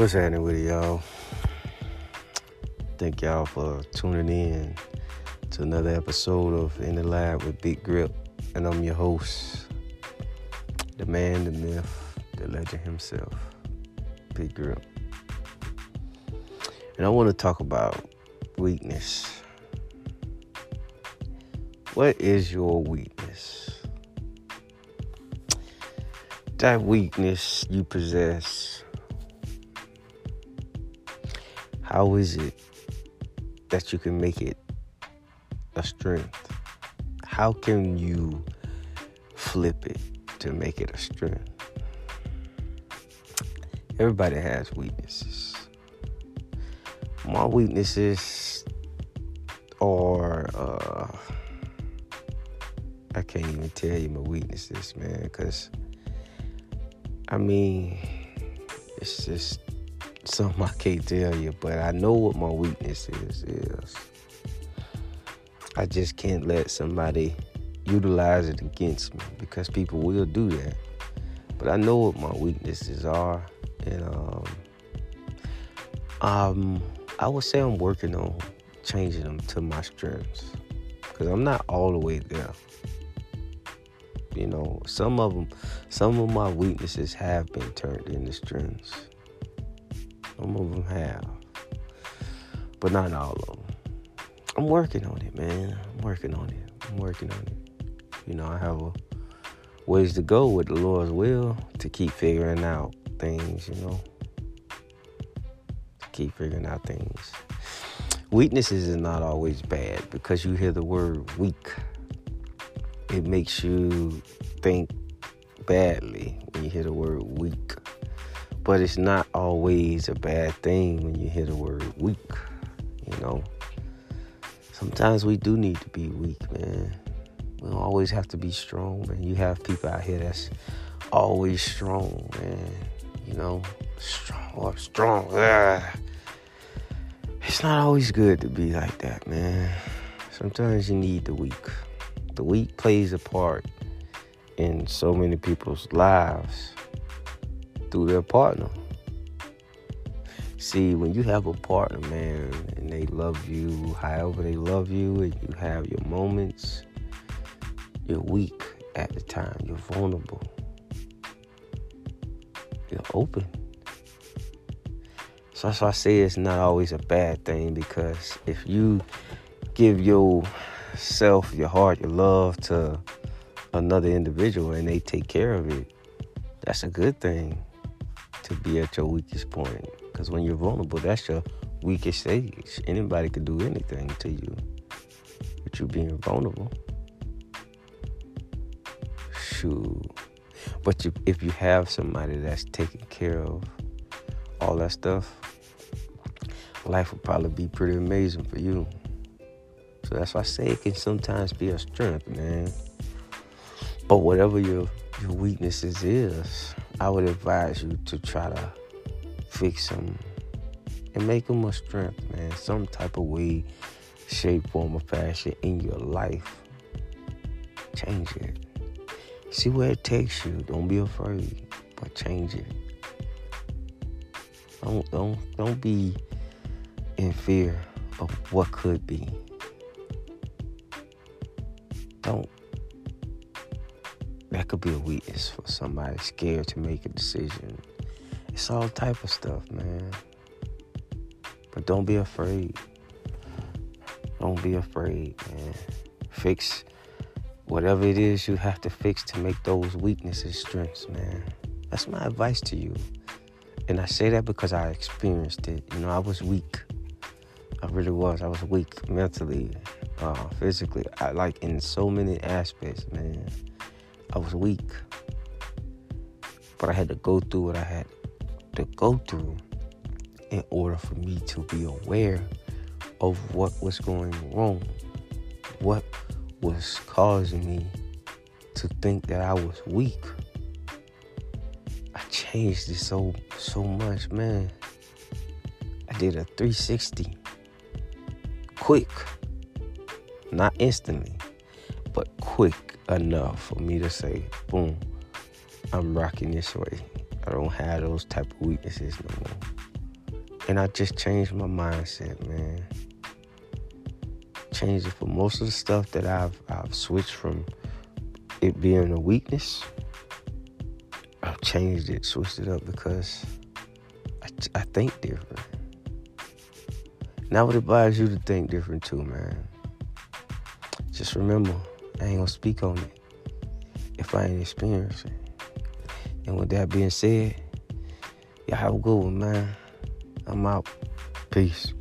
What's happening with y'all? Thank y'all for tuning in to another episode of In the Lab with Big Grip. And I'm your host, the man, the myth, the legend himself, Big Grip. And I want to talk about weakness. What is your weakness? That weakness you possess, how is it that you can make it a strength? How can you flip it to make it a strength? Everybody has weaknesses. My weaknesses are, uh, I can't even tell you my weaknesses, man, because I mean, it's just something I can't tell you, but I know what my weakness is. Is I just can't let somebody utilize it against me because people will do that. But I know what my weaknesses are, and um, um, I would say I'm working on changing them to my strengths because I'm not all the way there. You know, some of them, some of my weaknesses have been turned into strengths. Some of them have, but not all of them. I'm working on it, man. I'm working on it. I'm working on it. You know, I have a ways to go with the Lord's will to keep figuring out things. You know, to keep figuring out things. Weaknesses is not always bad because you hear the word weak it makes you think badly when you hear the word weak. But it's not always a bad thing when you hear the word weak, you know. Sometimes we do need to be weak, man. We don't always have to be strong, man. You have people out here that's always strong, man. You know, strong strong. Ah. It's not always good to be like that, man. Sometimes you need the weak the weak plays a part in so many people's lives through their partner. See, when you have a partner, man, and they love you however they love you, and you have your moments, you're weak at the time, you're vulnerable, you're open. So that's why I say it's not always a bad thing because if you give your self, your heart, your love to another individual and they take care of it, that's a good thing to be at your weakest point. Because when you're vulnerable, that's your weakest stage. Anybody could do anything to you, but you being vulnerable. Shoot. But you, if you have somebody that's taking care of all that stuff, life will probably be pretty amazing for you. So that's why I say it can sometimes be a strength, man. But whatever your your weaknesses is, I would advise you to try to fix them and make them a strength, man. Some type of way, shape, form, or fashion in your life. Change it. See where it takes you. Don't be afraid, but change it. Don't don't don't be in fear of what could be don't that could be a weakness for somebody scared to make a decision. It's all type of stuff, man. But don't be afraid. Don't be afraid, man. Fix whatever it is you have to fix to make those weaknesses strengths, man. That's my advice to you. And I say that because I experienced it. You know, I was weak. I really was. I was weak mentally, uh, physically, I, like in so many aspects, man. I was weak, but I had to go through what I had to go through in order for me to be aware of what was going wrong, what was causing me to think that I was weak. I changed it so so much, man. I did a 360 quick not instantly, but quick enough for me to say, boom, I'm rocking this way. I don't have those type of weaknesses no more. And I just changed my mindset, man. Changed it for most of the stuff that I've I've switched from it being a weakness. I've changed it, switched it up because I, I think different. Now I would advise you to think different too, man. Just remember, I ain't gonna speak on it if I ain't experiencing. And with that being said, y'all have a good one, man. I'm out. Peace.